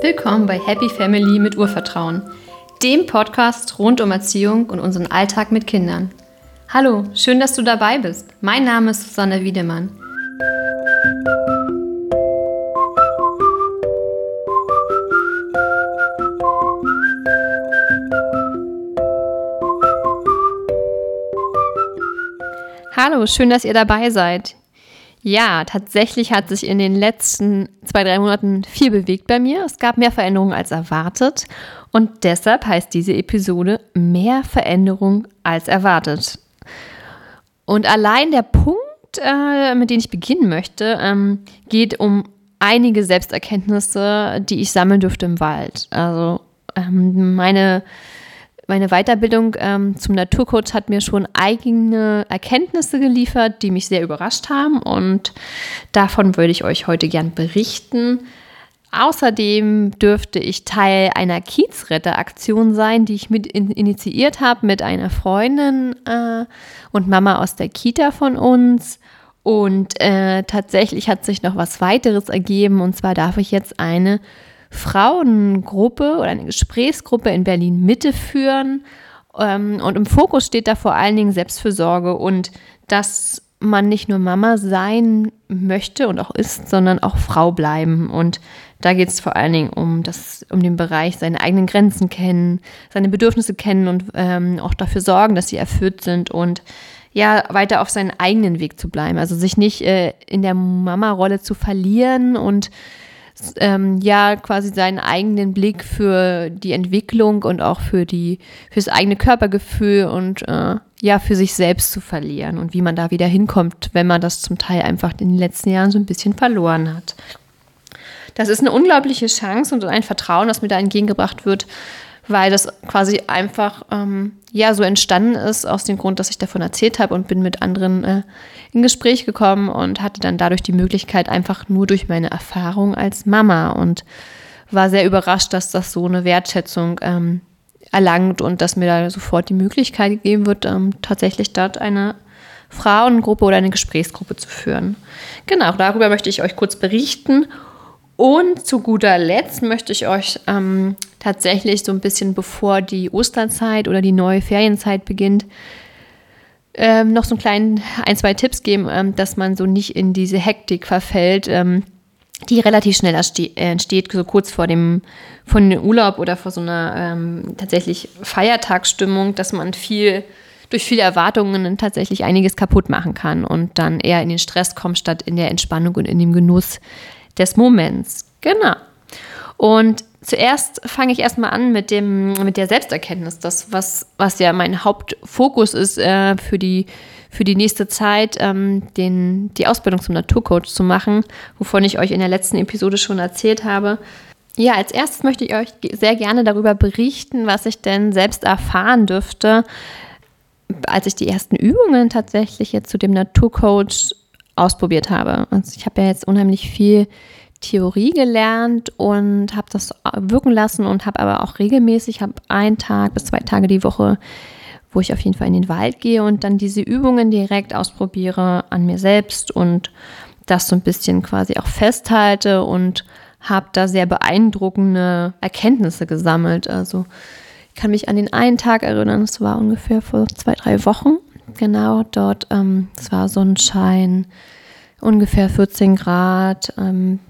Willkommen bei Happy Family mit Urvertrauen, dem Podcast rund um Erziehung und unseren Alltag mit Kindern. Hallo, schön, dass du dabei bist. Mein Name ist Susanne Wiedemann. Hallo, schön, dass ihr dabei seid. Ja, tatsächlich hat sich in den letzten zwei, drei Monaten viel bewegt bei mir. Es gab mehr Veränderungen als erwartet und deshalb heißt diese Episode Mehr Veränderung als erwartet. Und allein der Punkt, äh, mit dem ich beginnen möchte, ähm, geht um einige Selbsterkenntnisse, die ich sammeln durfte im Wald. Also ähm, meine meine Weiterbildung ähm, zum Naturcoach hat mir schon eigene Erkenntnisse geliefert, die mich sehr überrascht haben und davon würde ich euch heute gern berichten. Außerdem dürfte ich Teil einer Kiezretteraktion sein, die ich mit in, initiiert habe mit einer Freundin äh, und Mama aus der Kita von uns. Und äh, tatsächlich hat sich noch was weiteres ergeben. Und zwar darf ich jetzt eine Frauengruppe oder eine Gesprächsgruppe in Berlin Mitte führen. Ähm, und im Fokus steht da vor allen Dingen Selbstfürsorge und dass man nicht nur Mama sein möchte und auch ist, sondern auch Frau bleiben. Und da geht es vor allen Dingen um das, um den Bereich seine eigenen Grenzen kennen, seine Bedürfnisse kennen und ähm, auch dafür sorgen, dass sie erfüllt sind und ja, weiter auf seinen eigenen Weg zu bleiben. Also sich nicht äh, in der Mama-Rolle zu verlieren und ähm, ja quasi seinen eigenen Blick für die Entwicklung und auch für die fürs eigene Körpergefühl und äh, ja für sich selbst zu verlieren und wie man da wieder hinkommt, wenn man das zum Teil einfach in den letzten Jahren so ein bisschen verloren hat. Das ist eine unglaubliche Chance und ein Vertrauen, das mir da entgegengebracht wird, weil das quasi einfach ähm, ja so entstanden ist aus dem Grund, dass ich davon erzählt habe und bin mit anderen äh, in Gespräch gekommen und hatte dann dadurch die Möglichkeit einfach nur durch meine Erfahrung als Mama und war sehr überrascht, dass das so eine Wertschätzung ähm, erlangt und dass mir da sofort die Möglichkeit gegeben wird, ähm, tatsächlich dort eine Frauengruppe oder eine Gesprächsgruppe zu führen. Genau, darüber möchte ich euch kurz berichten und zu guter Letzt möchte ich euch ähm, tatsächlich so ein bisschen bevor die Osterzeit oder die neue Ferienzeit beginnt, ähm, noch so einen kleinen ein, zwei Tipps geben, ähm, dass man so nicht in diese Hektik verfällt, ähm, die relativ schnell entsteht, so kurz vor dem, von dem Urlaub oder vor so einer ähm, tatsächlich Feiertagsstimmung, dass man viel durch viele Erwartungen tatsächlich einiges kaputt machen kann und dann eher in den Stress kommt, statt in der Entspannung und in dem Genuss des Moments. Genau. Und zuerst fange ich erstmal an mit, dem, mit der Selbsterkenntnis, das, was, was ja mein Hauptfokus ist äh, für, die, für die nächste Zeit, ähm, den, die Ausbildung zum Naturcoach zu machen, wovon ich euch in der letzten Episode schon erzählt habe. Ja, als erstes möchte ich euch sehr gerne darüber berichten, was ich denn selbst erfahren dürfte, als ich die ersten Übungen tatsächlich jetzt zu dem Naturcoach ausprobiert habe. Also ich habe ja jetzt unheimlich viel Theorie gelernt und habe das wirken lassen und habe aber auch regelmäßig, habe einen Tag bis zwei Tage die Woche, wo ich auf jeden Fall in den Wald gehe und dann diese Übungen direkt ausprobiere an mir selbst und das so ein bisschen quasi auch festhalte und habe da sehr beeindruckende Erkenntnisse gesammelt. Also ich kann mich an den einen Tag erinnern, es war ungefähr vor zwei, drei Wochen. Genau, dort, ähm, es war Sonnenschein, ungefähr 14 Grad. Ähm,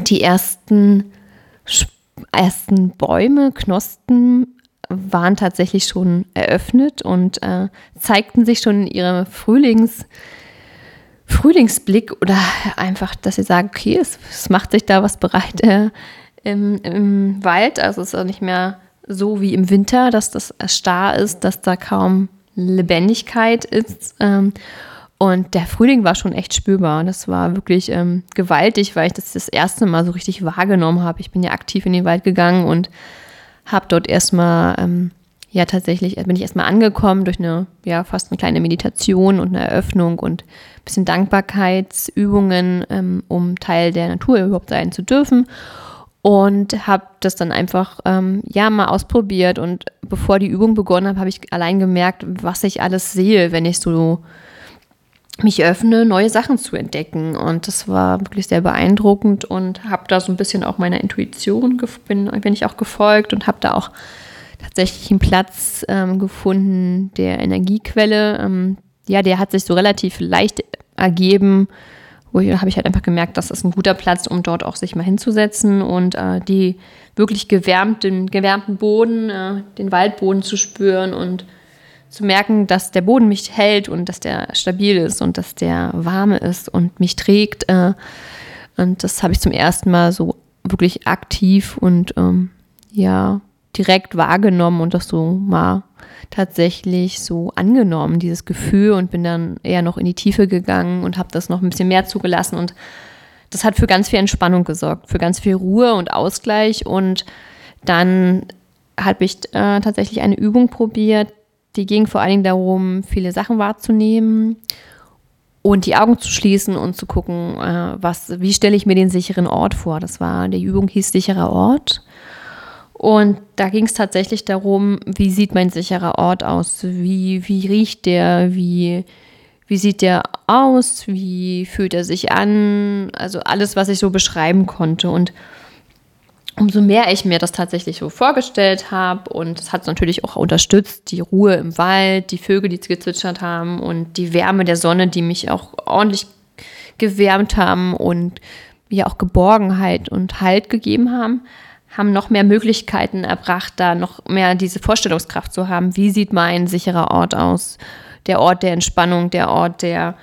die ersten, ersten Bäume, Knospen waren tatsächlich schon eröffnet und äh, zeigten sich schon in ihrem Frühlings, Frühlingsblick oder einfach, dass sie sagen, okay, es, es macht sich da was bereit äh, im, im Wald. Also es ist auch nicht mehr so wie im Winter, dass das starr ist, dass da kaum Lebendigkeit ist. Ähm, und der Frühling war schon echt spürbar. Das war wirklich ähm, gewaltig, weil ich das das erste Mal so richtig wahrgenommen habe. Ich bin ja aktiv in den Wald gegangen und habe dort erstmal, ähm, ja tatsächlich, bin ich erstmal angekommen durch eine, ja fast eine kleine Meditation und eine Eröffnung und ein bisschen Dankbarkeitsübungen, ähm, um Teil der Natur überhaupt sein zu dürfen. Und habe das dann einfach ähm, ja mal ausprobiert. Und bevor die Übung begonnen habe, habe ich allein gemerkt, was ich alles sehe, wenn ich so mich öffne, neue Sachen zu entdecken. Und das war wirklich sehr beeindruckend und habe da so ein bisschen auch meiner Intuition bin, bin ich auch gefolgt und habe da auch tatsächlich einen Platz ähm, gefunden der Energiequelle. Ähm, ja, der hat sich so relativ leicht ergeben habe ich halt einfach gemerkt, das ist ein guter Platz, um dort auch sich mal hinzusetzen und äh, die wirklich gewärmten, gewärmten Boden, äh, den Waldboden zu spüren und zu merken, dass der Boden mich hält und dass der stabil ist und dass der warme ist und mich trägt. Äh, und das habe ich zum ersten Mal so wirklich aktiv und ähm, ja direkt wahrgenommen und das so mal tatsächlich so angenommen, dieses Gefühl und bin dann eher noch in die Tiefe gegangen und habe das noch ein bisschen mehr zugelassen und das hat für ganz viel Entspannung gesorgt, für ganz viel Ruhe und Ausgleich und dann habe ich äh, tatsächlich eine Übung probiert, die ging vor allen Dingen darum, viele Sachen wahrzunehmen und die Augen zu schließen und zu gucken, äh, was, wie stelle ich mir den sicheren Ort vor. Das war, die Übung hieß sicherer Ort. Und da ging es tatsächlich darum, wie sieht mein sicherer Ort aus? Wie, wie riecht der? Wie, wie sieht der aus? Wie fühlt er sich an? Also alles, was ich so beschreiben konnte. Und umso mehr ich mir das tatsächlich so vorgestellt habe und es hat es natürlich auch unterstützt, die Ruhe im Wald, die Vögel, die gezwitschert haben und die Wärme der Sonne, die mich auch ordentlich gewärmt haben und mir auch Geborgenheit und Halt gegeben haben, haben noch mehr Möglichkeiten erbracht, da noch mehr diese Vorstellungskraft zu haben. Wie sieht mein sicherer Ort aus? Der Ort der Entspannung, der Ort, der,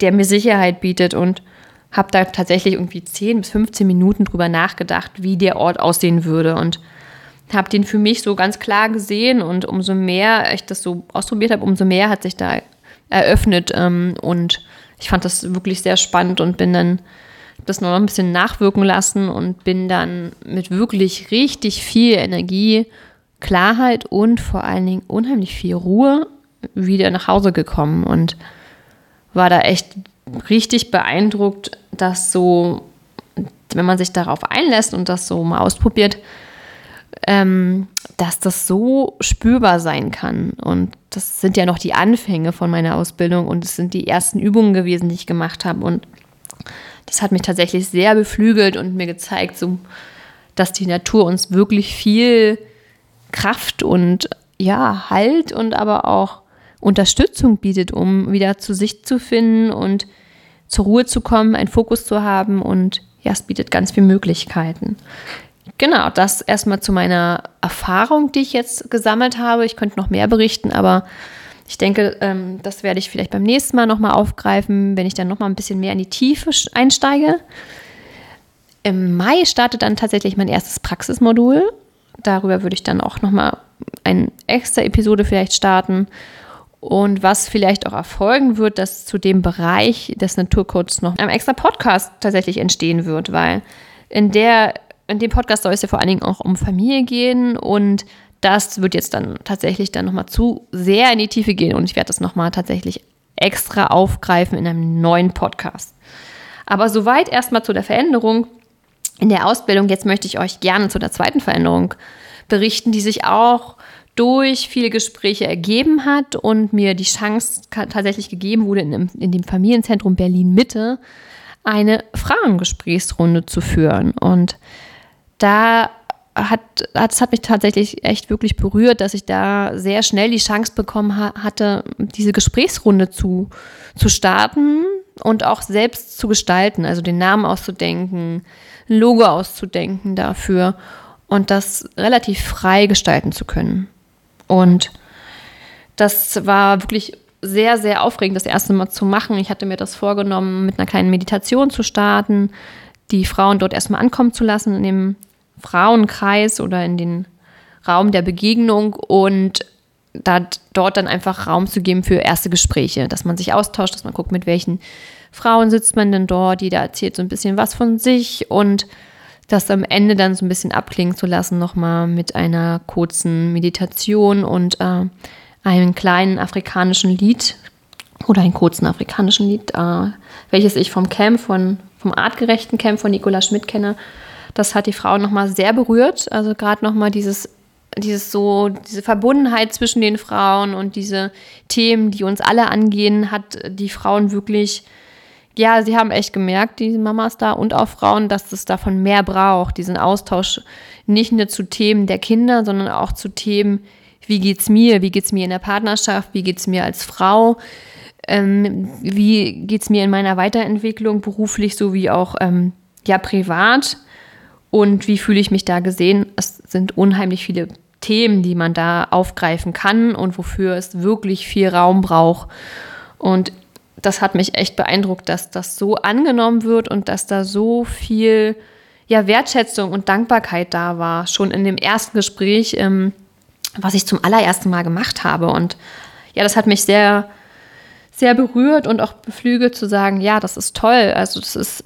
der mir Sicherheit bietet und habe da tatsächlich irgendwie 10 bis 15 Minuten drüber nachgedacht, wie der Ort aussehen würde und habe den für mich so ganz klar gesehen und umso mehr ich das so ausprobiert habe, umso mehr hat sich da eröffnet ähm, und ich fand das wirklich sehr spannend und bin dann das noch ein bisschen nachwirken lassen und bin dann mit wirklich richtig viel Energie, Klarheit und vor allen Dingen unheimlich viel Ruhe wieder nach Hause gekommen und war da echt richtig beeindruckt, dass so, wenn man sich darauf einlässt und das so mal ausprobiert, ähm, dass das so spürbar sein kann. Und das sind ja noch die Anfänge von meiner Ausbildung und es sind die ersten Übungen gewesen, die ich gemacht habe. Und das hat mich tatsächlich sehr beflügelt und mir gezeigt, so, dass die Natur uns wirklich viel Kraft und ja, Halt und aber auch Unterstützung bietet, um wieder zu sich zu finden und zur Ruhe zu kommen, einen Fokus zu haben und ja, es bietet ganz viele Möglichkeiten. Genau, das erstmal zu meiner Erfahrung, die ich jetzt gesammelt habe. Ich könnte noch mehr berichten, aber ich denke, ähm, das werde ich vielleicht beim nächsten Mal nochmal aufgreifen, wenn ich dann nochmal ein bisschen mehr in die Tiefe einsteige. Im Mai startet dann tatsächlich mein erstes Praxismodul. Darüber würde ich dann auch nochmal eine extra Episode vielleicht starten. Und was vielleicht auch erfolgen wird, dass zu dem Bereich des Naturcodes noch ein extra Podcast tatsächlich entstehen wird, weil in der in dem Podcast soll es ja vor allen Dingen auch um Familie gehen und das wird jetzt dann tatsächlich dann nochmal zu sehr in die Tiefe gehen und ich werde das nochmal tatsächlich extra aufgreifen in einem neuen Podcast. Aber soweit erstmal zu der Veränderung in der Ausbildung. Jetzt möchte ich euch gerne zu der zweiten Veränderung berichten, die sich auch durch viele Gespräche ergeben hat und mir die Chance tatsächlich gegeben wurde, in, dem Familienzentrum Berlin Mitte eine Frauengesprächsrunde zu führen. Und da hat, das hat mich tatsächlich echt wirklich berührt, dass ich da sehr schnell die Chance bekommen ha hatte, diese Gesprächsrunde zu, zu starten und auch selbst zu gestalten, also den Namen auszudenken, ein Logo auszudenken dafür und das relativ frei gestalten zu können. Und das war wirklich sehr, sehr aufregend, das erste Mal zu machen. Ich hatte mir das vorgenommen, mit einer kleinen Meditation zu starten, die Frauen dort erstmal ankommen zu lassen in dem Frauenkreis oder in den Raum der Begegnung und da, dort dann einfach Raum zu geben für erste Gespräche, dass man sich austauscht, dass man guckt, mit welchen Frauen sitzt man denn dort, jeder erzählt so ein bisschen was von sich und das am Ende dann so ein bisschen abklingen zu lassen, nochmal mit einer kurzen Meditation und äh, einem kleinen afrikanischen Lied oder einem kurzen afrikanischen Lied, äh, welches ich vom Camp von, vom artgerechten Camp von Nicola Schmidt kenne, Das hat die Frau nochmal sehr berührt. Also gerade nochmal dieses, dieses so, diese Verbundenheit zwischen den Frauen und diese Themen, die uns alle angehen, hat die Frauen wirklich, ja, sie haben echt gemerkt, die Mamas da und auch Frauen, dass es davon mehr braucht, diesen Austausch nicht nur zu Themen der Kinder, sondern auch zu Themen, wie geht's mir, wie geht's mir in der Partnerschaft, wie geht's mir als Frau, ähm, wie geht's mir in meiner Weiterentwicklung beruflich sowie auch ähm, ja privat und wie fühle ich mich da gesehen. Es sind unheimlich viele Themen, die man da aufgreifen kann und wofür es wirklich viel Raum braucht. Und das hat mich echt beeindruckt, dass das so angenommen wird und dass da so viel ja, Wertschätzung und Dankbarkeit da war, schon in dem ersten Gespräch, ähm, was ich zum allerersten Mal gemacht habe. Und ja, das hat mich sehr, sehr berührt und auch beflügelt zu sagen, ja, das ist toll. Also das ist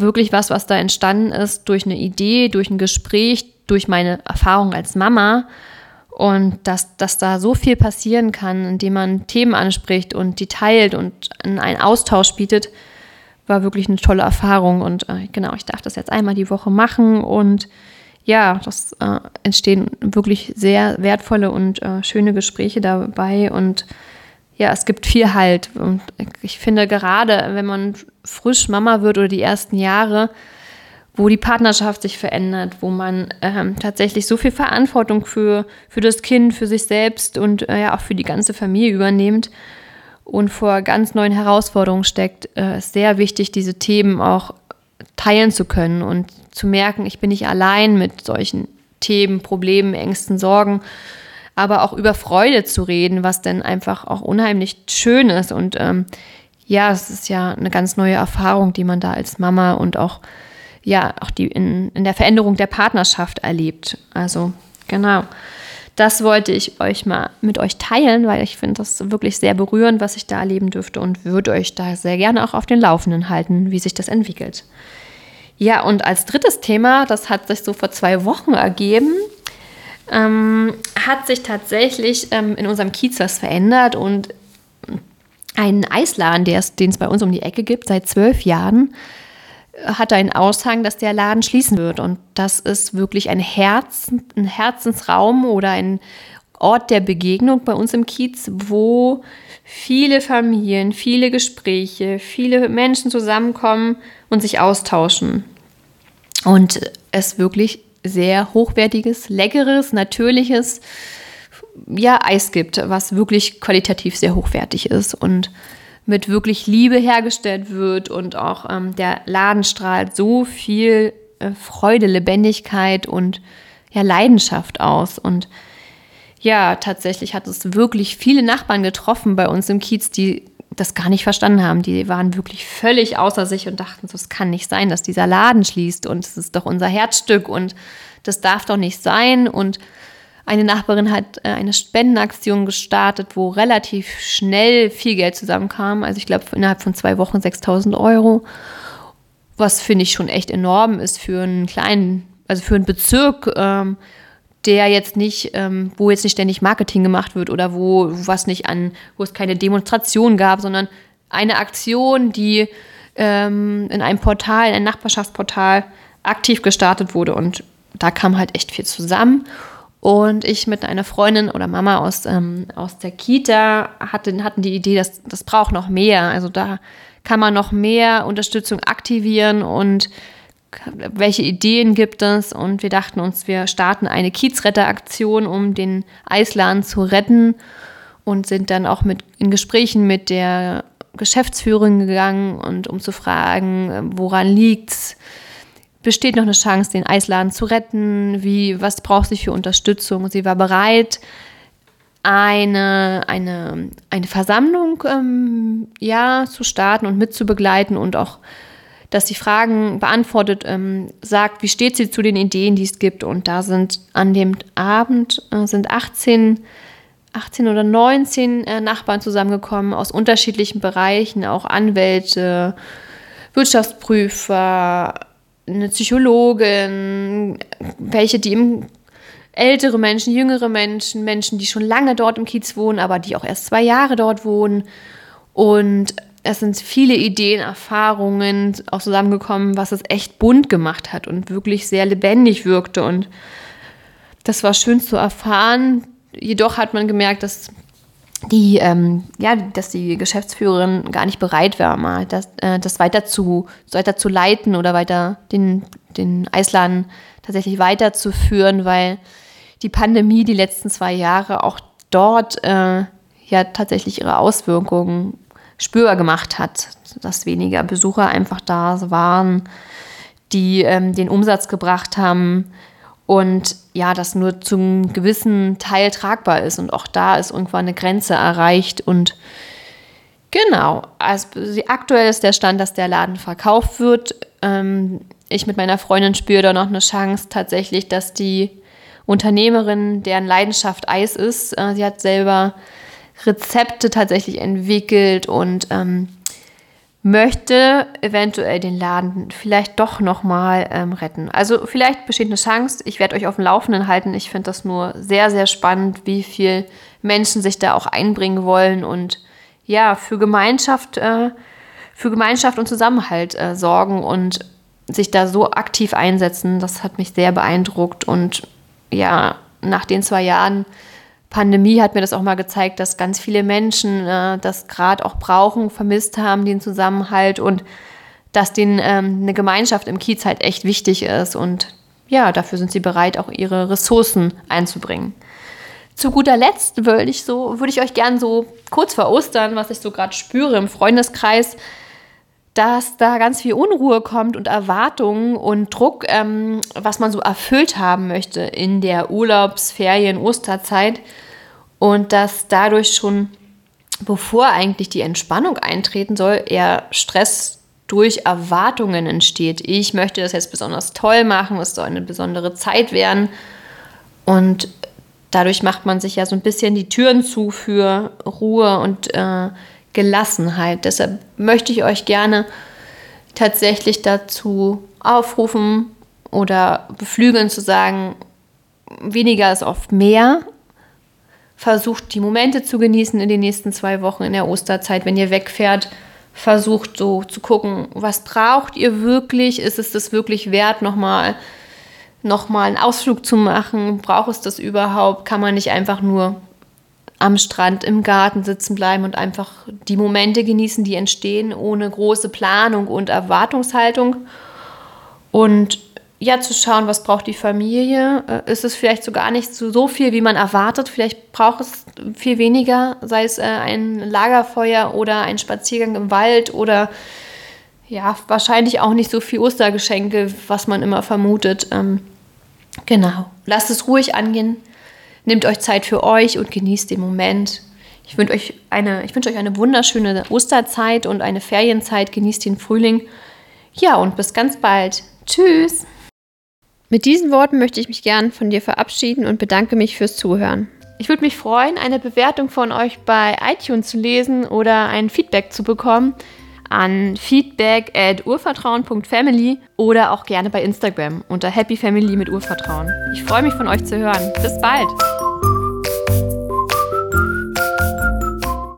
wirklich was, was da entstanden ist durch eine Idee, durch ein Gespräch, durch meine Erfahrung als Mama. Und dass, dass da so viel passieren kann, indem man Themen anspricht und die teilt und einen Austausch bietet, war wirklich eine tolle Erfahrung. Und äh, genau, ich darf das jetzt einmal die Woche machen. Und ja, das äh, entstehen wirklich sehr wertvolle und äh, schöne Gespräche dabei. Und ja, es gibt viel Halt. Und ich finde gerade, wenn man frisch Mama wird oder die ersten Jahre, wo die Partnerschaft sich verändert, wo man ähm, tatsächlich so viel Verantwortung für, für das Kind, für sich selbst und äh, ja auch für die ganze Familie übernimmt und vor ganz neuen Herausforderungen steckt, äh, ist sehr wichtig, diese Themen auch teilen zu können und zu merken, ich bin nicht allein mit solchen Themen, Problemen, Ängsten, Sorgen, aber auch über Freude zu reden, was denn einfach auch unheimlich schön ist. Und ähm, ja, es ist ja eine ganz neue Erfahrung, die man da als Mama und auch ja auch die in, in der Veränderung der Partnerschaft erlebt. Also genau. Das wollte ich euch mal mit euch teilen, weil ich finde das wirklich sehr berührend, was ich da erleben dürfte und würde euch da sehr gerne auch auf den Laufenden halten, wie sich das entwickelt. Ja, und als drittes Thema, das hat sich so vor zwei Wochen ergeben, ähm, hat sich tatsächlich ähm, in unserem Kiez was verändert und ein Eisladen, den es bei uns um die Ecke gibt, seit zwölf Jahren, hat einen Aushang, dass der Laden schließen wird. Und das ist wirklich ein, Herz, ein Herzensraum oder ein Ort der Begegnung bei uns im Kiez, wo viele Familien, viele Gespräche, viele Menschen zusammenkommen und sich austauschen. Und es wirklich sehr hochwertiges, leckeres, natürliches ja, Eis gibt, was wirklich qualitativ sehr hochwertig ist und mit wirklich Liebe hergestellt wird und auch ähm, der Laden strahlt so viel äh, Freude, Lebendigkeit und ja, Leidenschaft aus. Und ja, tatsächlich hat es wirklich viele Nachbarn getroffen bei uns im Kiez, die das gar nicht verstanden haben. Die waren wirklich völlig außer sich und dachten, so, es kann nicht sein, dass dieser Laden schließt und es ist doch unser Herzstück und das darf doch nicht sein. Und eine Nachbarin hat äh, eine Spendenaktion gestartet, wo relativ schnell viel Geld zusammenkam. Also ich glaube innerhalb von zwei Wochen 6000 Euro. Was finde ich schon echt enorm ist für einen kleinen, also für einen Bezirk, ähm, der jetzt nicht, ähm, wo jetzt nicht ständig Marketing gemacht wird oder wo was nicht an, wo es keine Demonstration gab, sondern eine Aktion, die ähm, in einem Portal, in einem Nachbarschaftsportal aktiv gestartet wurde und da kam halt echt viel zusammen. Und ich mit einer Freundin oder Mama aus, ähm, aus der Kita hatte, hatten die Idee, dass das braucht noch mehr. Also da kann man noch mehr Unterstützung aktivieren und welche Ideen gibt es? Und wir dachten uns, wir starten eine Kiezretteraktion, um den Eisladen zu retten und sind dann auch mit in Gesprächen mit der Geschäftsführung gegangen und um zu fragen, woran liegt's? besteht noch eine Chance, den Eisladen zu retten? Wie, was braucht sie für Unterstützung? Sie war bereit, eine, eine, eine Versammlung ähm, ja, zu starten und mitzubegleiten und auch, dass sie Fragen beantwortet, ähm, sagt, wie steht sie zu den Ideen, die es gibt. Und da sind an dem Abend äh, sind 18, 18 oder 19 äh, Nachbarn zusammengekommen aus unterschiedlichen Bereichen, auch Anwälte, Wirtschaftsprüfer, eine Psychologin, welche, die im ältere Menschen, jüngere Menschen, Menschen, die schon lange dort im Kiez wohnen, aber die auch erst zwei Jahre dort wohnen. Und es sind viele Ideen, Erfahrungen auch zusammengekommen, was es echt bunt gemacht hat und wirklich sehr lebendig wirkte. Und das war schön zu erfahren. Jedoch hat man gemerkt, dass die, ähm, ja, dass die Geschäftsführerin gar nicht bereit war, mal das, äh, das weiter, zu, weiter zu leiten oder weiter den, den Eisladen tatsächlich weiterzuführen, weil die Pandemie die letzten zwei Jahre auch dort äh, ja tatsächlich ihre Auswirkungen spürbar gemacht hat, dass weniger Besucher einfach da waren, die ähm, den Umsatz gebracht haben und ja, das nur zum gewissen Teil tragbar ist und auch da ist irgendwann eine Grenze erreicht und genau, also aktuell ist der Stand, dass der Laden verkauft wird. Ähm, ich mit meiner Freundin spüre da noch eine Chance tatsächlich, dass die Unternehmerin, deren Leidenschaft Eis ist, äh, sie hat selber Rezepte tatsächlich entwickelt und ähm, möchte eventuell den Laden vielleicht doch nochmal ähm, retten. Also vielleicht besteht eine Chance. Ich werde euch auf dem Laufenden halten. Ich finde das nur sehr, sehr spannend, wie viel Menschen sich da auch einbringen wollen und ja, für Gemeinschaft, äh, für Gemeinschaft und Zusammenhalt äh, sorgen und sich da so aktiv einsetzen. Das hat mich sehr beeindruckt und ja, nach den zwei Jahren Pandemie hat mir das auch mal gezeigt, dass ganz viele Menschen äh, das gerade auch brauchen, vermisst haben, den Zusammenhalt und dass denen ähm, eine Gemeinschaft im Kiez halt echt wichtig ist. Und ja, dafür sind sie bereit, auch ihre Ressourcen einzubringen. Zu guter Letzt würde ich so, würde ich euch gern so kurz vor Ostern, was ich so gerade spüre im Freundeskreis, dass da ganz viel Unruhe kommt und Erwartungen und Druck, ähm, was man so erfüllt haben möchte in der Urlaubsferien, Osterzeit. Und dass dadurch schon, bevor eigentlich die Entspannung eintreten soll, eher Stress durch Erwartungen entsteht. Ich möchte das jetzt besonders toll machen, es soll eine besondere Zeit werden. Und dadurch macht man sich ja so ein bisschen die Türen zu für Ruhe und äh, Gelassenheit. Deshalb möchte ich euch gerne tatsächlich dazu aufrufen oder beflügeln zu sagen, weniger ist oft mehr. Versucht die Momente zu genießen in den nächsten zwei Wochen in der Osterzeit, wenn ihr wegfährt. Versucht so zu gucken, was braucht ihr wirklich? Ist es das wirklich wert, nochmal noch mal einen Ausflug zu machen? Braucht es das überhaupt? Kann man nicht einfach nur am Strand im Garten sitzen bleiben und einfach die Momente genießen, die entstehen, ohne große Planung und Erwartungshaltung. Und ja, zu schauen, was braucht die Familie. Äh, ist es vielleicht so gar nicht so, so viel, wie man erwartet? Vielleicht braucht es viel weniger, sei es äh, ein Lagerfeuer oder ein Spaziergang im Wald oder ja, wahrscheinlich auch nicht so viel Ostergeschenke, was man immer vermutet. Ähm, genau. Lasst es ruhig angehen. Nehmt euch Zeit für euch und genießt den Moment. Ich wünsche euch, eine, ich wünsche euch eine wunderschöne Osterzeit und eine Ferienzeit. Genießt den Frühling. Ja, und bis ganz bald. Tschüss. Mit diesen Worten möchte ich mich gern von dir verabschieden und bedanke mich fürs Zuhören. Ich würde mich freuen, eine Bewertung von euch bei iTunes zu lesen oder ein Feedback zu bekommen an feedback at urvertrauen.family oder auch gerne bei Instagram unter Happy Family mit Urvertrauen. Ich freue mich von euch zu hören. Bis bald!